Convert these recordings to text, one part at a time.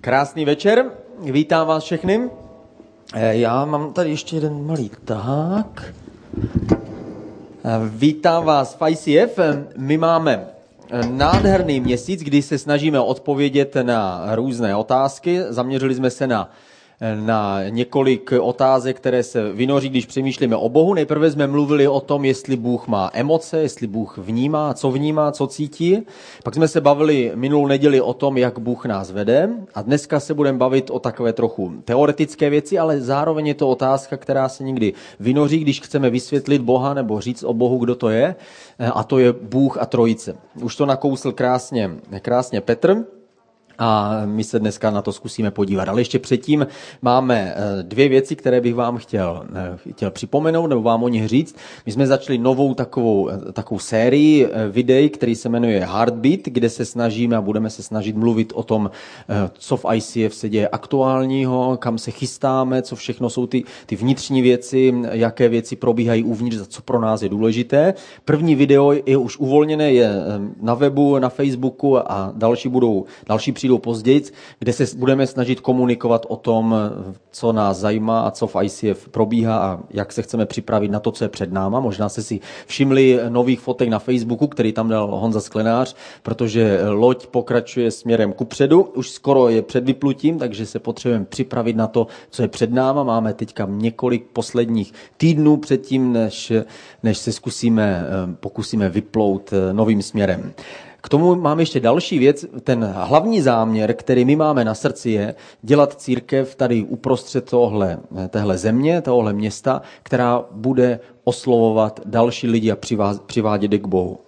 Krásný večer, vítám vás všechny. Eh, Já mám tady ještě jeden malý tak. Eh, Vítám vás v ICF. Eh, My máme nádherný měsíc, kdy se snažíme odpovědět na různé otázky. Zaměřili jsme se na na několik otázek, které se vynoří, když přemýšlíme o Bohu. Nejprve jsme mluvili o tom, jestli Bůh má emoce, jestli Bůh vnímá, co vnímá, co cítí. Pak jsme se bavili minulou neděli o tom, jak Bůh nás vede. A dneska se budeme bavit o takové trochu teoretické věci, ale zároveň je to otázka, která se někdy vynoří, když chceme vysvětlit Boha nebo říct o Bohu, kdo to je. A to je Bůh a Trojice. Už to nakousl krásně, krásně Petr a my se dneska na to zkusíme podívat. Ale ještě předtím máme eh, dvě věci, které bych vám chtěl, eh, chtěl připomenout nebo vám o nich říct. My jsme začali novou takovou, eh, takovou sérii videí, který se jmenuje Heartbeat, kde se snažíme a budeme se snažit mluvit o tom, co v ICF se děje aktuálního, kam se chystáme, co všechno jsou ty, ty vnitřní věci, jaké věci probíhají uvnitř, za co pro nás je důležité. První video je už uvolněné, je na webu, na Facebooku a další budou, další přijdou později, kde se budeme snažit komunikovat o tom, co nás zajímá a co v ICF probíhá a jak se chceme připravit na to, co je před náma. Možná jste si všimli nových fotek na Facebooku, který tam dal Honza Sklenář, protože loď pokračuje směrem kupředu, už skoro je před vyplutím, takže se potřebujeme připravit na to, co je před náma. Máme teďka několik posledních týdnů předtím, než, než se zkusíme, pokusíme vyplout novým směrem. K tomu mám ještě další věc. Ten hlavní záměr, který my máme na srdci, je dělat církev tady uprostřed tohle, téhle země, tohle města, která bude oslovovat další lidi a přivádět je k Bohu.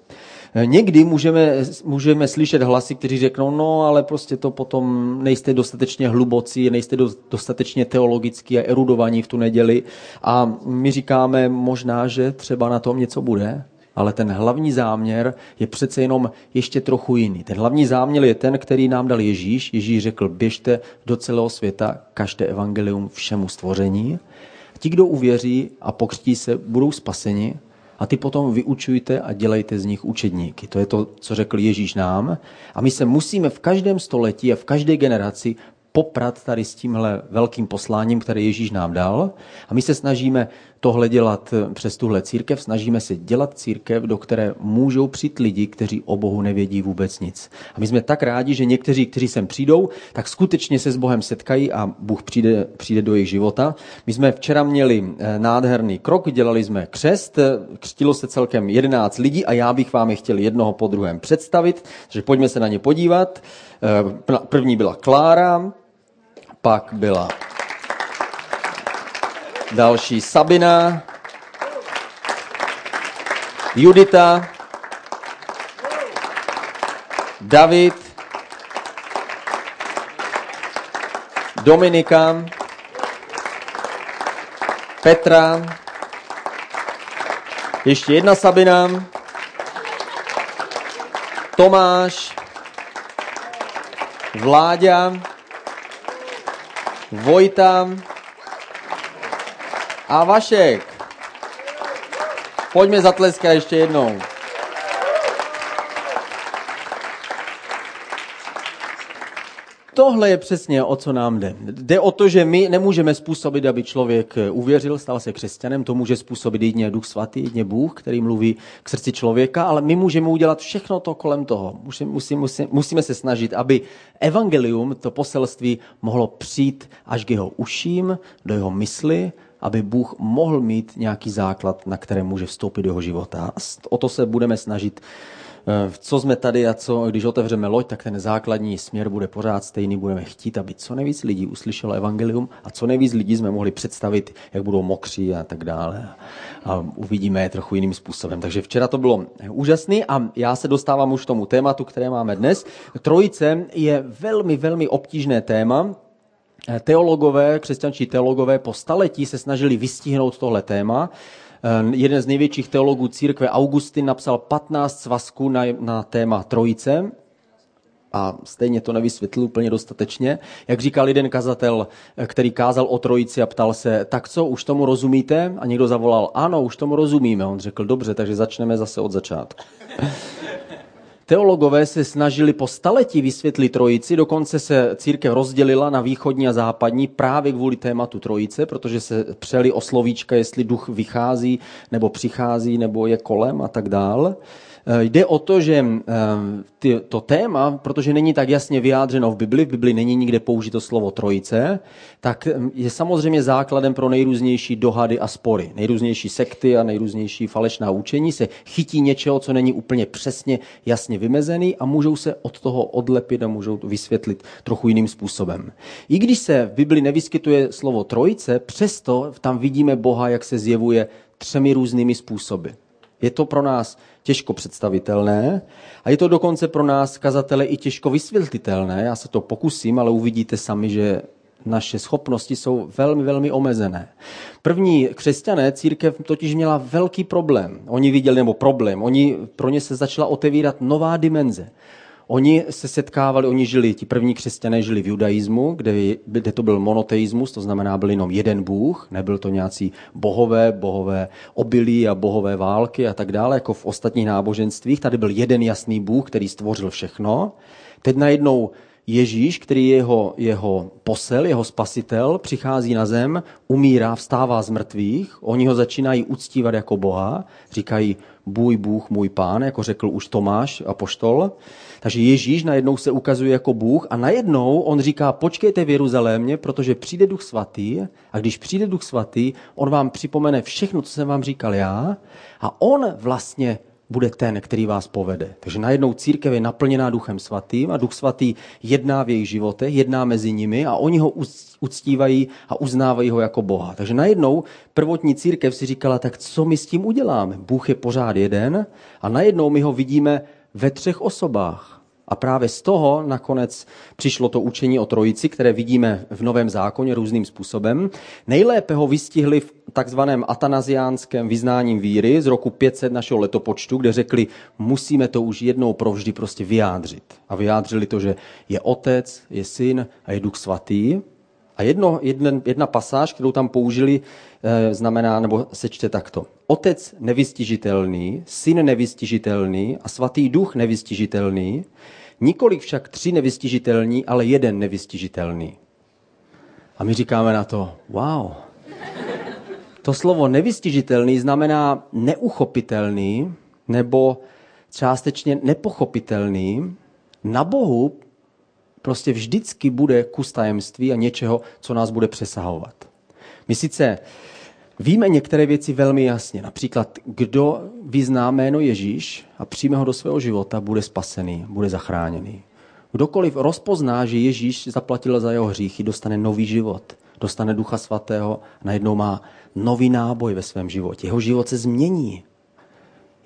Někdy můžeme, můžeme slyšet hlasy, kteří řeknou, no ale prostě to potom nejste dostatečně hlubocí, nejste dostatečně teologický a erudovaní v tu neděli a my říkáme možná, že třeba na tom něco bude, ale ten hlavní záměr je přece jenom ještě trochu jiný. Ten hlavní záměr je ten, který nám dal Ježíš. Ježíš řekl, běžte do celého světa, kažte evangelium všemu stvoření. Ti, kdo uvěří a pokřtí se, budou spaseni a ty potom vyučujte a dělejte z nich učedníky. To je to, co řekl Ježíš nám. A my se musíme v každém století a v každé generaci poprat tady s tímhle velkým posláním, které Ježíš nám dal. A my se snažíme tohle dělat přes tuhle církev, snažíme se dělat církev, do které můžou přijít lidi, kteří o Bohu nevědí vůbec nic. A my jsme tak rádi, že někteří, kteří sem přijdou, tak skutečně se s Bohem setkají a Bůh přijde, přijde do jejich života. My jsme včera měli nádherný krok, dělali jsme křest, křtilo se celkem 11 lidí a já bych vám je chtěl jednoho po druhém představit, takže pojďme se na ně podívat. První byla Klára, pak byla další Sabina, Judita, David, Dominika, Petra, ještě jedna Sabina, Tomáš, Vláďa, Vojta a Vašek. Pojďme zatleskat ještě jednou. Tohle je přesně o co nám jde. Jde o to, že my nemůžeme způsobit, aby člověk uvěřil, stal se křesťanem, to může způsobit jedině Duch Svatý, jedině Bůh, který mluví k srdci člověka, ale my můžeme udělat všechno to kolem toho. Musí, musí, musíme se snažit, aby evangelium, to poselství, mohlo přijít až k jeho uším, do jeho mysli, aby Bůh mohl mít nějaký základ, na které může vstoupit do jeho života. O to se budeme snažit co jsme tady a co, když otevřeme loď, tak ten základní směr bude pořád stejný. Budeme chtít, aby co nejvíc lidí uslyšelo evangelium a co nejvíc lidí jsme mohli představit, jak budou mokří a tak dále. A uvidíme je trochu jiným způsobem. Takže včera to bylo úžasný a já se dostávám už k tomu tématu, které máme dnes. Trojice je velmi, velmi obtížné téma, Teologové, křesťančí teologové po staletí se snažili vystihnout tohle téma. Jeden z největších teologů církve, Augustin, napsal 15 svazků na, na téma trojice a stejně to nevysvětlil úplně dostatečně. Jak říkal jeden kazatel, který kázal o trojici a ptal se, tak co, už tomu rozumíte? A někdo zavolal, ano, už tomu rozumíme. On řekl, dobře, takže začneme zase od začátku. Teologové se snažili po staletí vysvětlit trojici, dokonce se církev rozdělila na východní a západní právě kvůli tématu trojice, protože se přeli o slovíčka, jestli duch vychází, nebo přichází, nebo je kolem a tak dále. Eh, jde o to, že eh, to téma, protože není tak jasně vyjádřeno v Bibli, v Bibli není nikde použito slovo trojice, tak hm, je samozřejmě základem pro nejrůznější dohady a spory. Nejrůznější sekty a nejrůznější falešná učení se chytí něčeho, co není úplně přesně jasně vymezený a můžou se od toho odlepit a můžou to vysvětlit trochu jiným způsobem. I když se v Bibli nevyskytuje slovo trojice, přesto tam vidíme Boha, jak se zjevuje třemi různými způsoby. Je to pro nás těžko představitelné a je to dokonce pro nás, kazatele, i těžko vysvětlitelné. Já se to pokusím, ale uvidíte sami, že naše schopnosti jsou velmi, velmi omezené. První křesťané církev totiž měla velký problém. Oni viděli, nebo problém, oni, pro ně se začala otevírat nová dimenze. Oni se setkávali, oni žili, ti první křesťané žili v judaismu, kde, kde to byl monoteismus, to znamená byl jenom jeden bůh, nebyl to nějací bohové, bohové obilí a bohové války a tak dále, jako v ostatních náboženstvích. Tady byl jeden jasný bůh, který stvořil všechno. Teď najednou Ježíš, který je jeho, jeho posel, jeho spasitel, přichází na zem, umírá, vstává z mrtvých, oni ho začínají uctívat jako Boha, říkají bůj Bůh, můj pán, jako řekl už Tomáš a poštol. Takže Ježíš najednou se ukazuje jako Bůh a najednou on říká, počkejte v Jeruzalémě, protože přijde Duch Svatý a když přijde Duch Svatý, on vám připomene všechno, co jsem vám říkal já a on vlastně bude ten, který vás povede. Takže najednou církev je naplněná Duchem Svatým a Duch Svatý jedná v jejich životech, jedná mezi nimi a oni ho uctívají a uznávají ho jako Boha. Takže najednou prvotní církev si říkala, tak co my s tím uděláme? Bůh je pořád jeden a najednou my ho vidíme ve třech osobách. A právě z toho nakonec přišlo to učení o trojici, které vidíme v Novém zákoně různým způsobem. Nejlépe ho vystihli v takzvaném atanaziánském vyznáním víry z roku 500 našeho letopočtu, kde řekli, musíme to už jednou provždy prostě vyjádřit. A vyjádřili to, že je otec, je syn a je duch svatý. A jedno, jeden, jedna pasáž, kterou tam použili, e, znamená, nebo se čte takto. Otec nevystižitelný, syn nevystižitelný a svatý duch nevystižitelný, Nikolik však tři nevystižitelní, ale jeden nevystižitelný. A my říkáme na to, wow. To slovo nevystižitelný znamená neuchopitelný nebo částečně nepochopitelný. Na Bohu prostě vždycky bude kus tajemství a něčeho, co nás bude přesahovat. My sice Víme některé věci velmi jasně. Například, kdo vyzná jméno Ježíš a přijme ho do svého života, bude spasený, bude zachráněný. Kdokoliv rozpozná, že Ježíš zaplatil za jeho hříchy, dostane nový život, dostane Ducha Svatého, najednou má nový náboj ve svém životě. Jeho život se změní.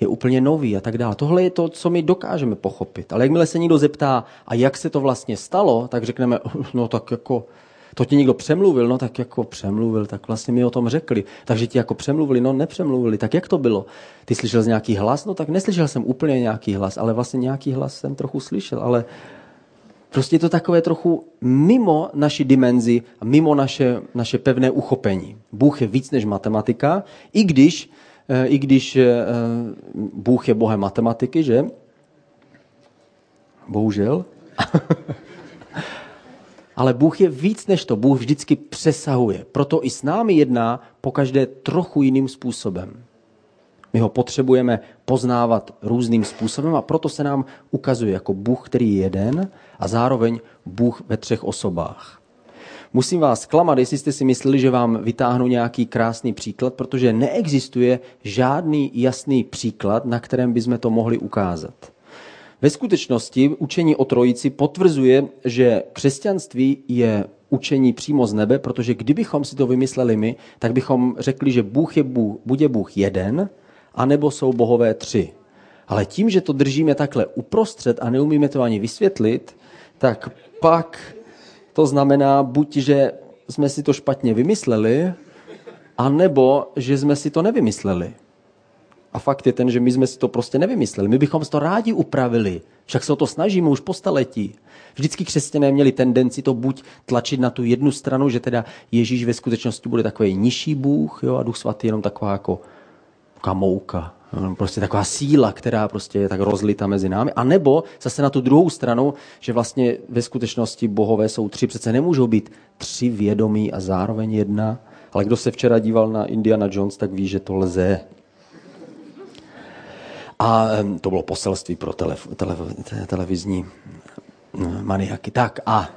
Je úplně nový a tak dále. Tohle je to, co my dokážeme pochopit. Ale jakmile se někdo zeptá, a jak se to vlastně stalo, tak řekneme, no tak jako to ti někdo přemluvil, no tak jako přemluvil, tak vlastně mi o tom řekli. Takže ti jako přemluvili, no nepřemluvili, tak jak to bylo? Ty slyšel z nějaký hlas? No tak neslyšel jsem úplně nějaký hlas, ale vlastně nějaký hlas jsem trochu slyšel, ale prostě je to takové trochu mimo naši dimenzi, mimo naše, naše pevné uchopení. Bůh je víc než matematika, i když, i když eh, Bůh je bohem matematiky, že? Bohužel. Ale Bůh je víc než to. Bůh vždycky přesahuje. Proto i s námi jedná pokaždé trochu jiným způsobem. My ho potřebujeme poznávat různým způsobem a proto se nám ukazuje jako Bůh, který je jeden a zároveň Bůh ve třech osobách. Musím vás zklamat, jestli jste si mysleli, že vám vytáhnu nějaký krásný příklad, protože neexistuje žádný jasný příklad, na kterém bychom to mohli ukázat. Ve skutečnosti učení o trojici potvrzuje, že křesťanství je učení přímo z nebe, protože kdybychom si to vymysleli my, tak bychom řekli, že Bůh je Bůh, buď je Bůh jeden, anebo jsou bohové tři. Ale tím, že to držíme takhle uprostřed a neumíme to ani vysvětlit, tak pak to znamená buď, že jsme si to špatně vymysleli, anebo že jsme si to nevymysleli. A fakt je ten, že my jsme si to prostě nevymysleli. My bychom si to rádi upravili. Však se o to snažíme už po staletí. Vždycky křesťané měli tendenci to buď tlačit na tu jednu stranu, že teda Ježíš ve skutečnosti bude takový nižší Bůh jo, a Duch Svatý jenom taková jako kamouka. Prostě taková síla, která prostě je tak rozlita mezi námi. A nebo zase na tu druhou stranu, že vlastně ve skutečnosti bohové jsou tři, přece nemůžou být tři vědomí a zároveň jedna. Ale kdo se včera díval na Indiana Jones, tak ví, že to lze. A to bylo poselství pro tele, tele, televizní maniaky. Tak a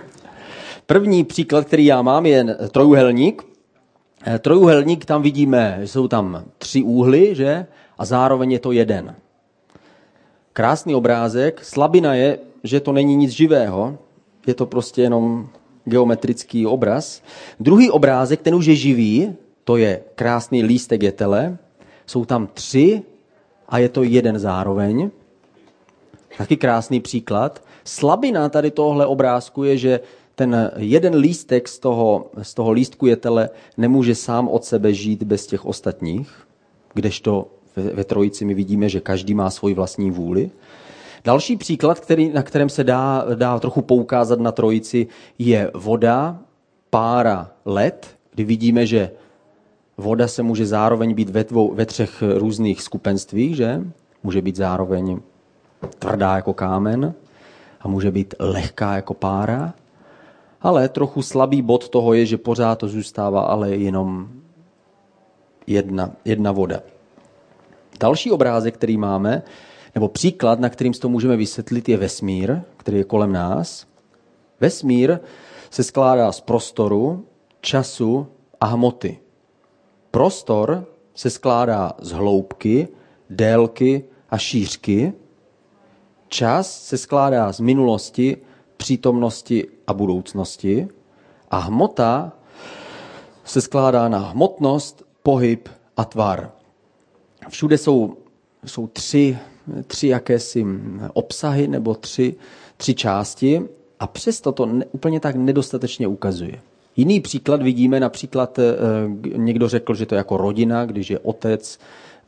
první příklad, který já mám, je trojuhelník. Eh, trojuhelník tam vidíme, že jsou tam tři úhly, že? A zároveň je to jeden. Krásný obrázek. Slabina je, že to není nic živého. Je to prostě jenom geometrický obraz. Druhý obrázek, ten už je živý, to je krásný lístek jetele. Jsou tam tři a je to jeden zároveň. Taky krásný příklad. Slabina tady tohle obrázku je, že ten jeden lístek z toho, z toho lístku jetele nemůže sám od sebe žít bez těch ostatních, kdežto ve, ve trojici my vidíme, že každý má svoji vlastní vůli. Další příklad, který, na kterém se dá, dá trochu poukázat na trojici, je voda, pára, led, kdy vidíme, že voda se může zároveň být ve, dvou, ve třech různých skupenstvích, že? Může být zároveň tvrdá jako kámen a může být lehká jako pára. Ale trochu slabý bod toho je, že pořád to zůstává ale jenom jedna, jedna voda. Další obrázek, který máme, nebo příklad, na kterým to můžeme vysvětlit, je vesmír, který je kolem nás. Vesmír se skládá z prostoru, času a hmoty. Prostor se skládá z hloubky, délky a šířky. Čas se skládá z minulosti, přítomnosti a budoucnosti. A hmota se skládá na hmotnost, pohyb a tvar. Všude jsou, jsou tři, tři jakési obsahy nebo tři, tři části a přesto to ne, úplně tak nedostatečně ukazuje. Jiný příklad vidíme, například eh, někdo řekl, že to je jako rodina, když je otec,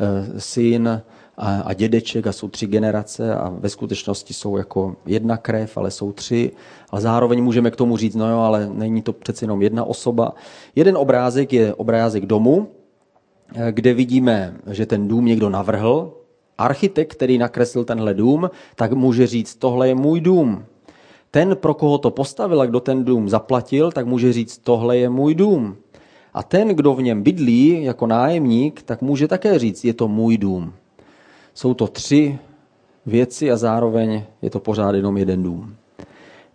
eh, syn, a, a dědeček a jsou tři generace a ve skutečnosti jsou jako jedna krev, ale jsou tři. Ale zároveň můžeme k tomu říct, no jo, ale není to přece jenom jedna osoba. Jeden obrázek je obrázek domu, eh, kde vidíme, že ten dům někdo navrhl. Architekt, který nakreslil tenhle dům, tak může říct, tohle je můj dům. Ten, pro koho to postavil a kdo ten dům zaplatil, tak může říct, tohle je můj dům. A ten, kdo v něm bydlí jako nájemník, tak může také říct, je to můj dům. Jsou to tři věci a zároveň je to pořád jenom jeden dům.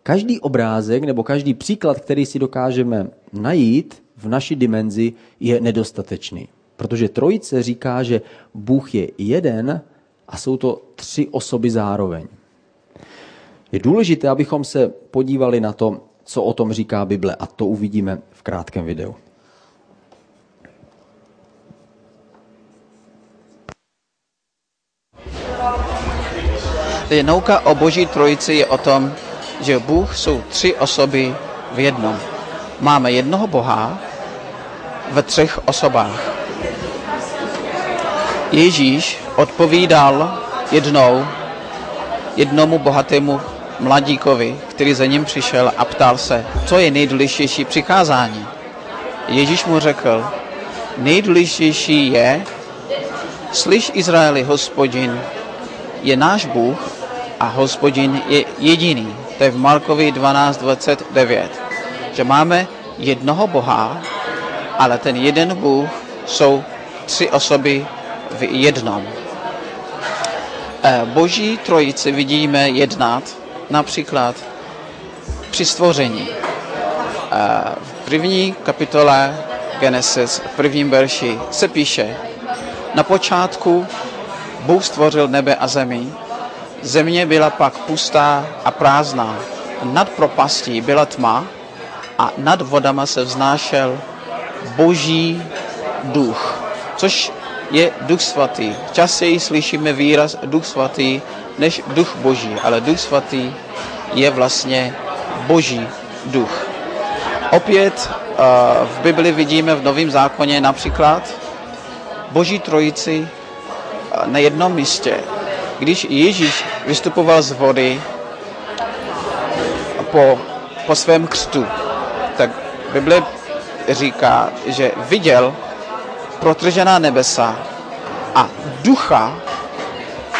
Každý obrázek nebo každý příklad, který si dokážeme najít v naší dimenzi, je nedostatečný. Protože trojice říká, že Bůh je jeden a jsou to tři osoby zároveň. Je důležité, abychom se podívali na to, co o tom říká Bible a to uvidíme v krátkém videu. Tedy nauka o boží trojici je o tom, že Bůh jsou tři osoby v jednom. Máme jednoho Boha ve třech osobách. Ježíš odpovídal jednou jednomu bohatému mladíkovi, který za ním přišel a ptal se, co je nejdůležitější přikázání. Ježíš mu řekl, nejdůležitější je, slyš Izraeli, hospodin, je náš Bůh a hospodin je jediný. To je v Markovi 12.29. Že máme jednoho Boha, ale ten jeden Bůh jsou tři osoby v jednom. Eh, Boží trojici vidíme jednat například při stvoření. Eh, v první kapitole Genesis, v prvním verši se píše, na počátku Bůh stvořil nebe a zemi Země byla pak pustá a prázdná. Nad propastí byla tma a nad vodama se vznášel boží duch, což je duch svatý. Častěji slyšíme výraz duch svatý než duch boží, ale duch svatý je vlastně boží duch. Opět uh, v Bibli vidíme v Novém zákoně například boží trojici na jednom místě když Ježíš vystupoval z vody po, po svém křtu, tak Bible říká, že viděl protržená nebesa a ducha,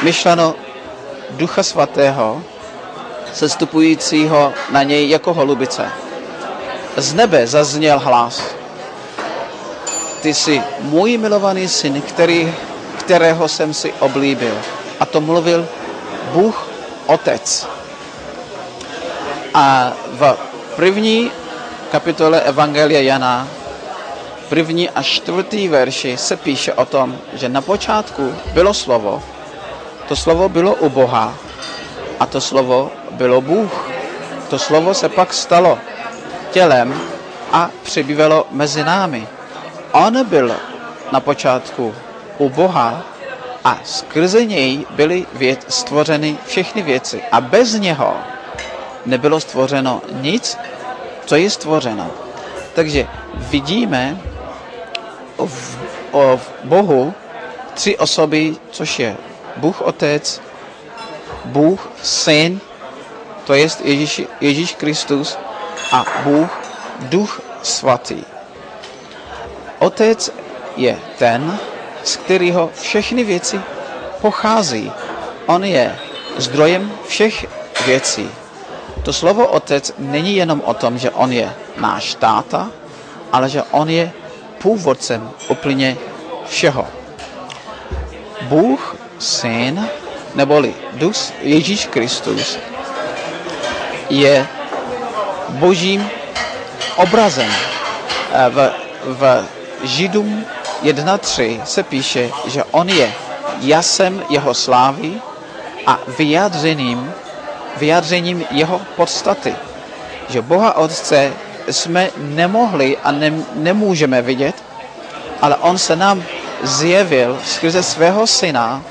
myšleno ducha svatého, sestupujícího na něj jako holubice. Z nebe zazněl hlas. Ty jsi můj milovaný syn, který, kterého jsem si oblíbil. A to mluvil Bůh Otec. A v první kapitole Evangelia Jana, první a čtvrtý verši se píše o tom, že na počátku bylo slovo, to slovo bylo u Boha a to slovo bylo Bůh. To slovo se pak stalo tělem a přebývalo mezi námi. On byl na počátku u Boha a skrze něj byly věc, stvořeny všechny věci. A bez něho nebylo stvořeno nic, co je stvořeno. Takže vidíme v, o v Bohu tři osoby, což je Bůh Otec, Bůh Syn, to je Ježíš, Ježíš Kristus a Bůh Duch Svatý. Otec je ten, z kterého všechny věci pochází. On je zdrojem všech věcí. To slovo otec není jenom o tom, že on je náš táta, ale že on je původcem úplně všeho. Bůh, syn, neboli Duch Ježíš Kristus, je božím obrazem. V, v Židům 1.3 se píše, že on je jasem jeho slávy a vyjádřením, vyjádřením jeho podstaty. Že Boha Otce jsme nemohli a ne, nemůžeme vidět, ale on se nám zjevil skrze svého syna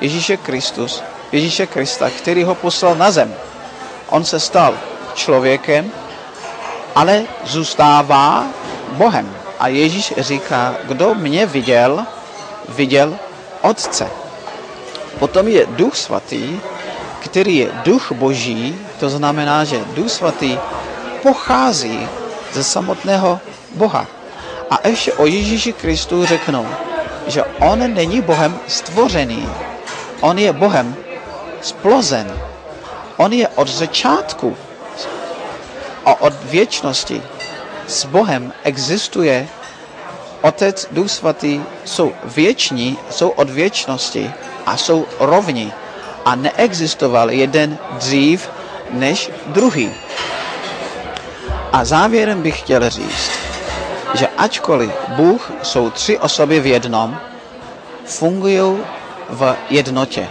Ježíše Kristus, Ježíše Krista, který ho poslal na zem. On se stal člověkem, ale zůstává Bohem. A Ježíš říká, kdo mě viděl, viděl Otce. Potom je Duch Svatý, který je Duch Boží, to znamená, že Duch Svatý pochází ze samotného Boha. A ještě o Ježíši Kristu řeknou, že on není Bohem stvořený, on je Bohem splozen. On je od začátku a od věčnosti s Bohem existuje Otec, Duch Svatý jsou věční, jsou od věčnosti a jsou rovní. A neexistoval jeden dřív než druhý. A závěrem bych chtěl říct, že ačkoliv Bůh jsou tři osoby v jednom, fungují v jednotě,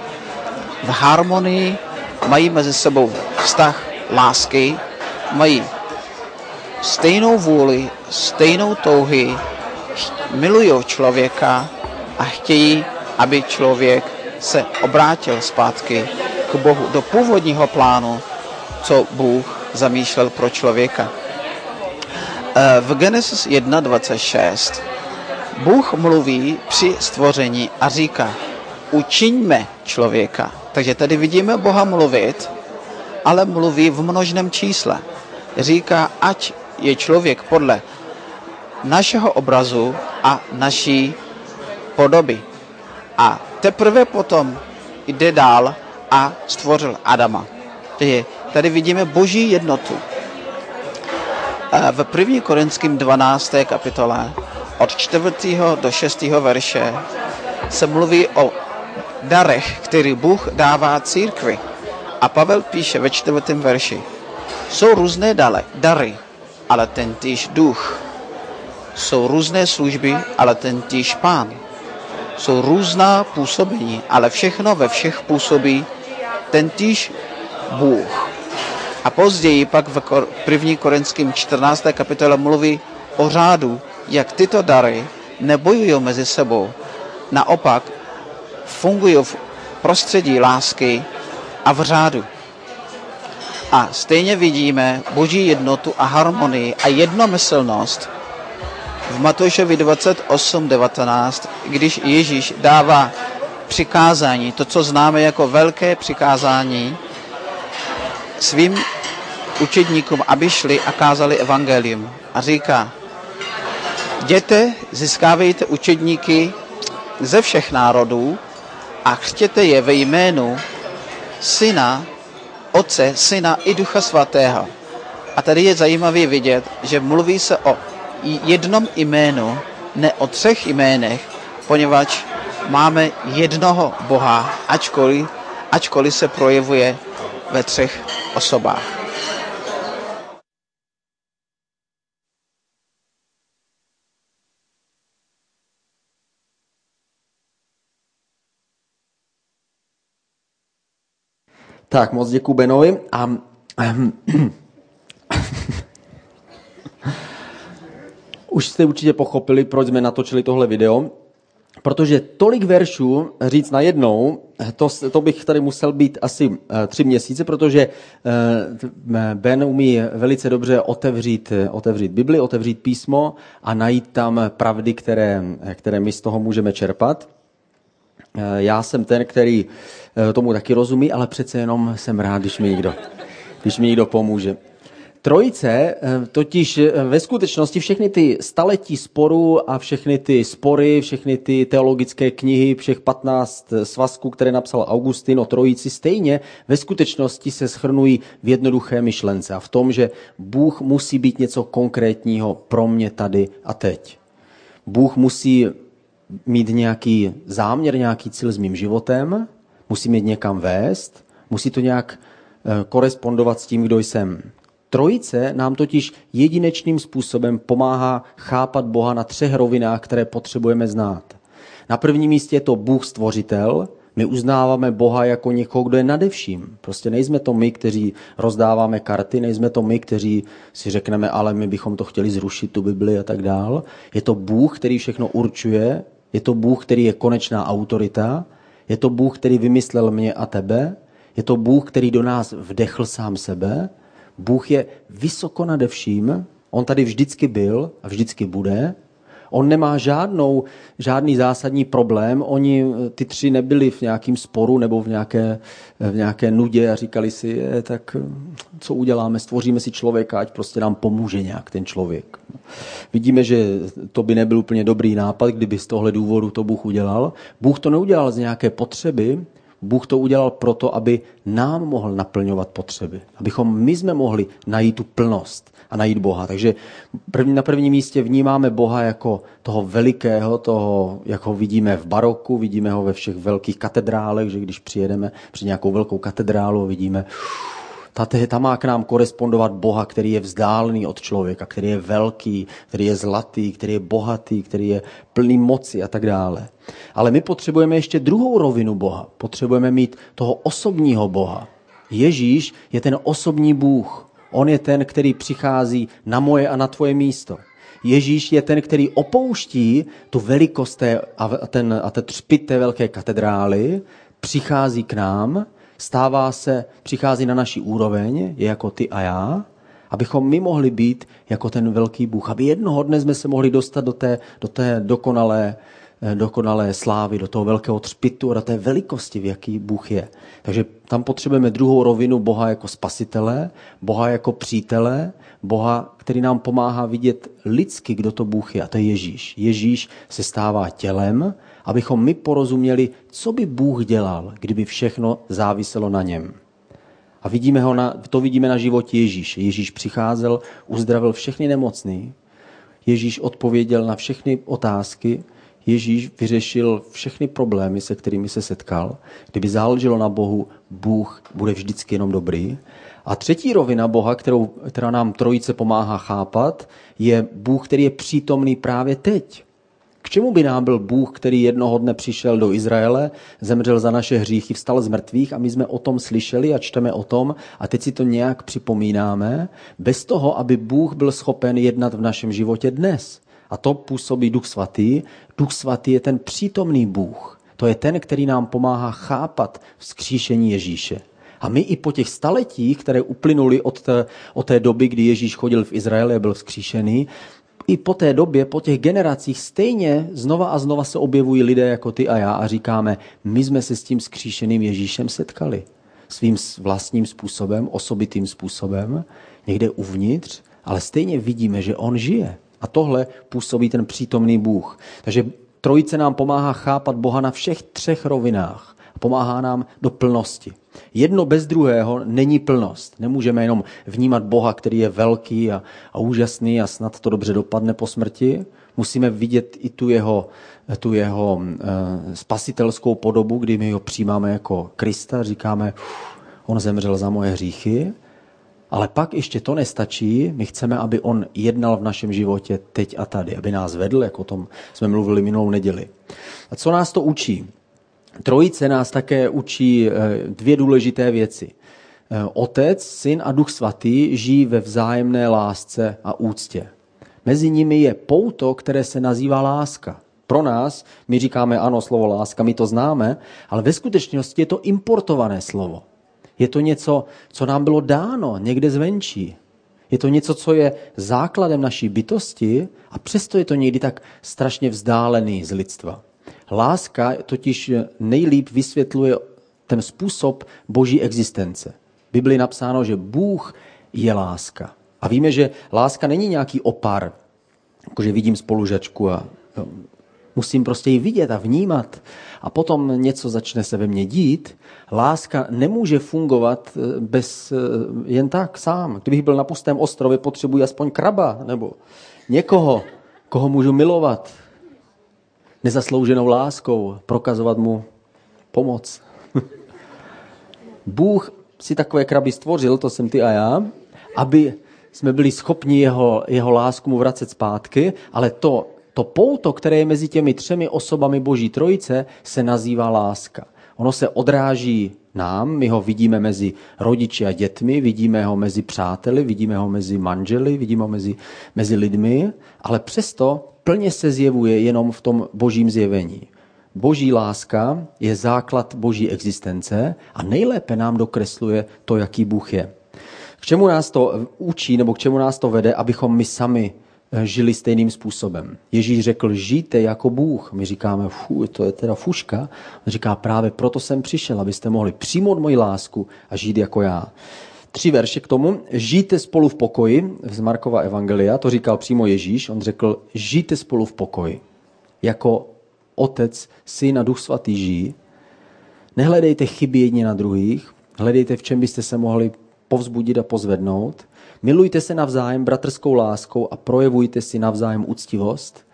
v harmonii, mají mezi sebou vztah lásky, mají stejnou vůli, stejnou touhy, milují člověka a chtějí, aby člověk se obrátil zpátky k Bohu do původního plánu, co Bůh zamýšlel pro člověka. Eh, v Genesis 1.26 Bůh mluví při stvoření a říká, učiňme člověka. Takže tady vidíme Boha mluvit, ale mluví v množném čísle. Říká, ať je člověk podle našeho obrazu a naší podoby. A teprve potom jde dál a stvořil Adama. Takže tady vidíme boží jednotu. V 1. Korinským 12. kapitole od 4. do 6. verše se mluví o darech, který Bůh dává církvi. A Pavel píše ve čtvrtém verši. Jsou různé dale, dary, ale ten týž duch. Jsou různé služby, ale ten týž pán. Jsou různá působení, ale všechno ve všech působí ten týž Bůh. A později pak v 1. Korinským 14. kapitole mluví o řádu, jak tyto dary nebojují mezi sebou. Naopak fungují v prostředí lásky a v řádu. A stejně vidíme boží jednotu a harmonii a jednomyslnost v Matoušovi 28.19, když Ježíš dává přikázání, to, co známe jako velké přikázání, svým učedníkům, aby šli a kázali evangelium. A říká, jděte, získávejte učedníky ze všech národů a chtěte je ve jménu Syna, Otce, Syna i Ducha Svatého. A tady je zajímavé vidět, že mluví se o jednom jménu, ne o třech jménech, poněvadž máme jednoho Boha, ačkoliv, ačkoliv se projevuje ve třech osobách. Tak, moc děkuji Benovi. A, už jste určitě pochopili, proč jsme natočili tohle video. Protože tolik veršů říct najednou, to, to bych tady musel být asi eh, tři měsíce, protože eh, Ben umí velice dobře otevřít, otevřít Bibli, otevřít písmo a najít tam pravdy, které, které my z toho můžeme čerpat. Eh, já jsem ten, který tomu taky rozumí, ale přece jenom jsem rád, když mi někdo, když mi někdo pomůže. Trojice eh, totiž eh, ve skutečnosti všechny ty staletí sporů a všechny ty spory, všechny ty teologické knihy, všech 15 svazků, které napsal Augustin o trojici, stejně ve skutečnosti se schrnují v jednoduché myšlence a v tom, že Bůh musí být něco konkrétního pro mě tady a teď. Bůh musí mít nějaký záměr, nějaký cíl s mým životem, musí mě někam vést, musí to nějak eh, korespondovat s tím, kdo jsem. Trojice nám totiž jedinečným způsobem pomáhá chápat Boha na třech rovinách, které potřebujeme znát. Na prvním místě je to Bůh stvořitel, my uznáváme Boha jako někoho, kdo je nadevším. Prostě nejsme to my, kteří rozdáváme karty, nejsme to my, kteří si řekneme, ale my bychom to chtěli zrušit, tu Bibli a tak dál. Je to Bůh, který všechno určuje, je to Bůh, který je konečná autorita, je to Bůh, který vymyslel mě a tebe, je to Bůh, který do nás vdechl sám sebe Bůh je vysoko nade vším, on tady vždycky byl a vždycky bude. On nemá žádnou, žádný zásadní problém. Oni, ty tři, nebyli v nějakém sporu nebo v nějaké, v nějaké nudě a říkali si, je, tak co uděláme, stvoříme si člověka, ať prostě nám pomůže nějak ten člověk. Vidíme, že to by nebyl úplně dobrý nápad, kdyby z tohle důvodu to Bůh udělal. Bůh to neudělal z nějaké potřeby, Bůh to udělal proto, aby nám mohl naplňovat potřeby. Abychom my jsme mohli najít tu plnost a najít Boha. Takže první, na prvním místě vnímáme Boha jako toho velikého, toho, jak ho vidíme v baroku, vidíme ho ve všech velkých katedrálech, že když přijedeme před nějakou velkou katedrálu, vidíme, uf, tam má k nám korespondovat Boha, který je vzdálený od člověka, který je velký, který je zlatý, který je bohatý, který je plný moci a tak dále. Ale my potřebujeme ještě druhou rovinu Boha. Potřebujeme mít toho osobního Boha. Ježíš je ten osobní Bůh. On je ten, který přichází na moje a na tvoje místo. Ježíš je ten, který opouští tu velikost té, a, ten, a ten třpit té velké katedrály, přichází k nám stává se, přichází na naší úroveň, je jako ty a já, abychom my mohli být jako ten velký Bůh, aby jednoho dne jsme se mohli dostat do té, do té dokonalé, eh, dokonalé slávy, do toho velkého třpitu a do té velikosti, v jaký Bůh je. Takže tam potřebujeme druhou rovinu Boha jako spasitele, Boha jako přítele, Boha, který nám pomáhá vidět lidsky, kdo to Bůh je. A to je Ježíš. Ježíš se stává tělem, abychom my porozuměli, co by Bůh dělal, kdyby všechno záviselo na něm. A vidíme ho na, to vidíme na životě Ježíše. Ježíš přicházel, uzdravil všechny nemocný, Ježíš odpověděl na všechny otázky, Ježíš vyřešil všechny problémy, se kterými se setkal. Kdyby záleželo na Bohu, Bůh bude vždycky jenom dobrý. A třetí rovina Boha, kterou, která nám trojice pomáhá chápat, je Bůh, který je přítomný právě teď. K čemu by nám byl Bůh, který jednoho dne přišel do Izraele, zemřel za naše hříchy, vstal z mrtvých a my jsme o tom slyšeli a čteme o tom a teď si to nějak připomínáme, bez toho, aby Bůh byl schopen jednat v našem životě dnes. A to působí Duch Svatý. Duch Svatý je ten přítomný Bůh. To je ten, který nám pomáhá chápat vzkříšení Ježíše. A my i po těch staletích, které uplynuly od té, od té doby, kdy Ježíš chodil v Izraeli a byl vzkříšený, i po té době, po těch generacích, stejně znova a znova se objevují lidé jako ty a já a říkáme, my jsme se s tím skříšeným Ježíšem setkali. Svým vlastním způsobem, osobitým způsobem, někde uvnitř, ale stejně vidíme, že on žije. A tohle působí ten přítomný Bůh. Takže Trojice nám pomáhá chápat Boha na všech třech rovinách. Pomáhá nám do plnosti. Jedno bez druhého není plnost. Nemůžeme jenom vnímat Boha, který je velký a, a úžasný a snad to dobře dopadne po smrti. Musíme vidět i tu jeho, tu jeho e, spasitelskou podobu, kdy my ho přijímáme jako Krista, říkáme, on zemřel za moje hříchy. Ale pak ještě to nestačí. My chceme, aby on jednal v našem životě teď a tady, aby nás vedl, jako o tom jsme mluvili minulou neděli. A co nás to učí? Trojice nás také učí eh, dvě důležité věci. Eh, Otec, Syn a Duch Svatý žijí ve vzájemné lásce a úctě. Mezi nimi je pouto, které se nazývá láska. Pro nás, my říkáme ano, slovo láska, my to známe, ale ve skutečnosti je to importované slovo. Je to něco, co nám bylo dáno někde zvenčí. Je to něco, co je základem naší bytosti a přesto je to někdy tak strašně vzdálený z lidstva. Láska totiž nejlíp vysvětluje ten způsob boží existence. V Biblii napsáno, že Bůh je láska. A víme, že láska není nějaký opar, jakože vidím spolužačku a musím prostě ji vidět a vnímat a potom něco začne se ve mně dít, láska nemůže fungovat eh, bez, eh, jen tak sám. Kdybych byl na pustém ostrově, potřebuji aspoň kraba nebo někoho, koho můžu milovat nezaslouženou láskou, prokazovat mu pomoc. Bůh si takové kraby stvořil, to jsem ty a já, aby jsme byli schopni jeho, jeho lásku mu vracet zpátky, ale to to pouto, které je mezi těmi třemi osobami Boží trojice, se nazývá láska. Ono se odráží nám, my ho vidíme mezi rodiči a dětmi, vidíme ho mezi přáteli, vidíme ho mezi manželi, vidíme ho mezi, mezi lidmi, ale přesto plně se zjevuje jenom v tom božím zjevení. Boží láska je základ boží existence a nejlépe nám dokresluje to, jaký Bůh je. K čemu nás to učí, nebo k čemu nás to vede, abychom my sami Eh, žili stejným způsobem. Ježíš řekl, žijte jako Bůh. My říkáme, fů, to je teda fuška. On říká, právě proto jsem přišel, abyste mohli přijmout moji lásku a žít jako já. Tři verše k tomu. Žijte spolu v pokoji, z Markova Evangelia, to říkal přímo Ježíš. On řekl, žijte spolu v pokoji. Jako otec, syn a duch svatý žijí. Nehledejte chyby jedni na druhých, hledejte, v čem byste se mohli povzbudit a pozvednout. Milujte se navzájem bratrskou láskou a projevujte si navzájem úctivost.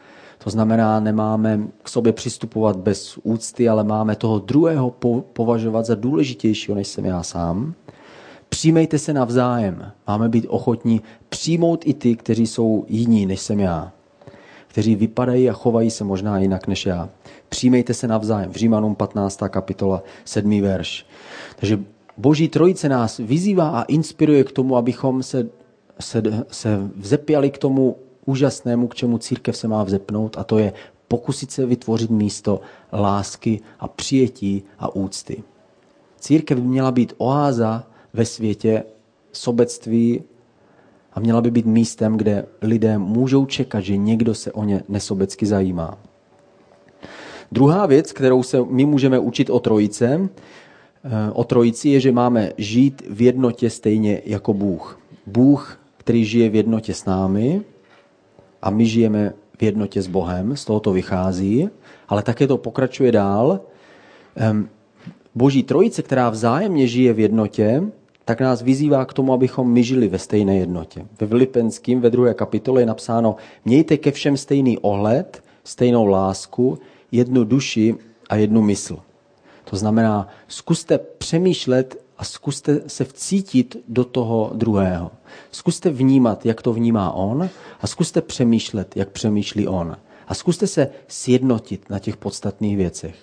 To znamená, nemáme k sobě přistupovat bez úcty, ale máme toho druhého považovat za důležitějšího, než jsem já sám. Přijmejte se navzájem. Máme být ochotní přijmout i ty, kteří jsou jiní, než jsem já. Kteří vypadají a chovají se možná jinak než já. Přijmejte se navzájem. V Římanům 15. kapitola 7. verš. Takže Boží trojice nás vyzývá a inspiruje k tomu, abychom se, se, se vzepěli k tomu úžasnému, k čemu církev se má vzepnout, a to je pokusit se vytvořit místo lásky a přijetí a úcty. Církev by měla být oáza ve světě sobectví a měla by být místem, kde lidé můžou čekat, že někdo se o ně nesobecky zajímá. Druhá věc, kterou se my můžeme učit o trojice, o trojici je, že máme žít v jednotě stejně jako Bůh. Bůh, který žije v jednotě s námi a my žijeme v jednotě s Bohem, z toho to vychází, ale také to pokračuje dál. Boží trojice, která vzájemně žije v jednotě, tak nás vyzývá k tomu, abychom my žili ve stejné jednotě. Ve Filipenským ve druhé kapitole je napsáno, mějte ke všem stejný ohled, stejnou lásku, jednu duši a jednu mysl. To znamená, zkuste přemýšlet a zkuste se vcítit do toho druhého. Zkuste vnímat, jak to vnímá on a zkuste přemýšlet, jak přemýšlí on. A zkuste se sjednotit na těch podstatných věcech.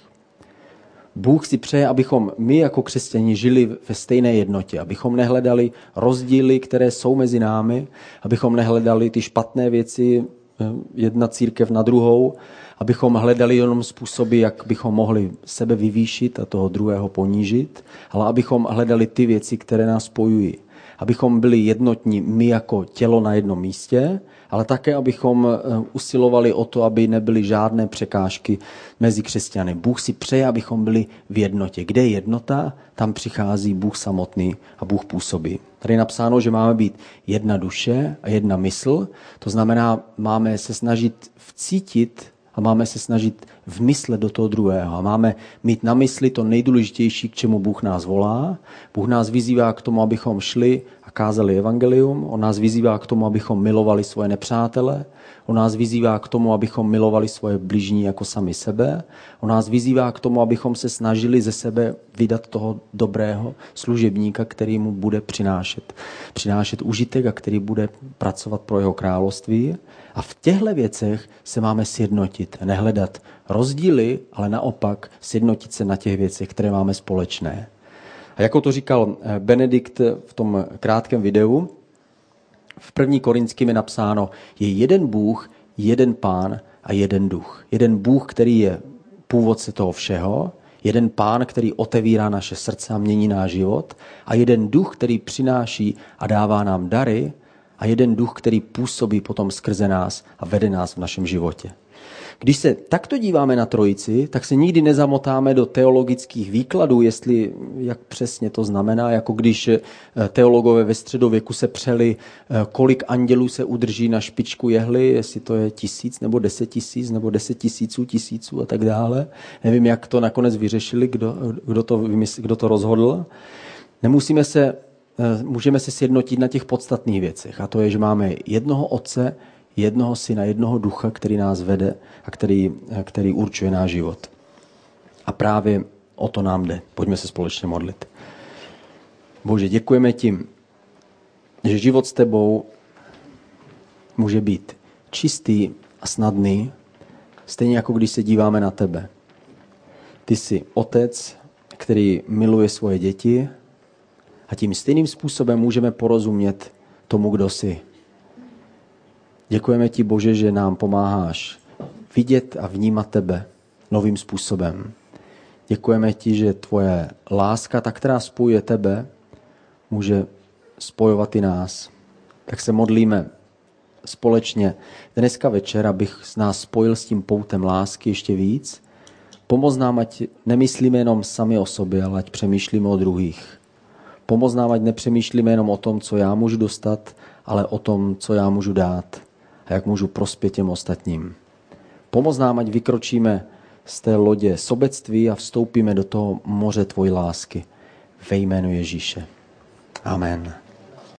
Bůh si přeje, abychom my jako křesťani žili ve stejné jednotě, abychom nehledali rozdíly, které jsou mezi námi, abychom nehledali ty špatné věci, eh, jedna církev na druhou, abychom hledali jenom způsoby, jak bychom mohli sebe vyvýšit a toho druhého ponížit, ale abychom hledali ty věci, které nás spojují. Abychom byli jednotní my jako tělo na jednom místě, ale také, abychom eh, usilovali o to, aby nebyly žádné překážky mezi křesťany. Bůh si přeje, abychom byli v jednotě. Kde je jednota, tam přichází Bůh samotný a Bůh působí. Tady je napsáno, že máme být jedna duše a jedna mysl. To znamená, máme se snažit vcítit a máme se snažit vmyslet do toho druhého a máme mít na mysli to nejdůležitější, k čemu Bůh nás volá. Bůh nás vyzývá k tomu, abychom šli a kázali evangelium. On nás vyzývá k tomu, abychom milovali svoje nepřátele. On nás vyzývá k tomu, abychom milovali svoje bližní jako sami sebe. On nás vyzývá k tomu, abychom se snažili ze sebe vydat toho dobrého služebníka, který mu bude přinášet, přinášet užitek a který bude pracovat pro jeho království. A v těchto věcech se máme sjednotit, nehledat rozdíly, ale naopak sjednotit se na těch věcech, které máme společné. A jako to říkal eh, Benedikt v tom krátkém videu, v první Korinským je napsáno, je jeden Bůh, jeden pán a jeden duch. Jeden Bůh, který je původce toho všeho, jeden pán, který otevírá naše srdce a mění náš život a jeden duch, který přináší a dává nám dary a jeden duch, který působí potom skrze nás a vede nás v našem životě. Když se takto díváme na trojici, tak se nikdy nezamotáme do teologických výkladů, jestli, jak přesně to znamená, jako když eh, teologové ve středověku se přeli, eh, kolik andělů se udrží na špičku jehly, jestli to je tisíc nebo deset tisíc nebo deset tisíců tisíců a tak dále. Nevím, jak to nakonec vyřešili, kdo, kdo, to, vymysl, kdo to rozhodl. Nemusíme se, můžeme se sjednotit na těch podstatných věcech a to je, že máme jednoho otce, jednoho syna, jednoho ducha, který nás vede a který, který určuje náš život. A právě o to nám jde. Pojďme se společně modlit. Bože, děkujeme ti, že život s tebou může být čistý a snadný, stejně jako když se díváme na tebe. Ty jsi otec, který miluje svoje děti a tím stejným způsobem můžeme porozumět tomu, kdo jsi. Děkujeme ti, Bože, že nám pomáháš vidět a vnímat tebe novým způsobem. Děkujeme ti, že tvoje láska, ta, která spojuje tebe, může spojovat i nás. Tak se modlíme společně dneska večer, abych s nás spojil s tím poutem lásky ještě víc. Pomoz nám, ať nemyslíme jenom sami o sobě, ale ať přemýšlíme o druhých. Pomoz nám, ať nepřemýšlíme jenom o tom, co já můžu dostat, ale o tom, co já můžu dát a jak můžu prospět těm ostatním. Pomoz nám, ať vykročíme z té lodě sobectví a vstoupíme do toho moře tvojí lásky ve jménu Ježíše. Amen.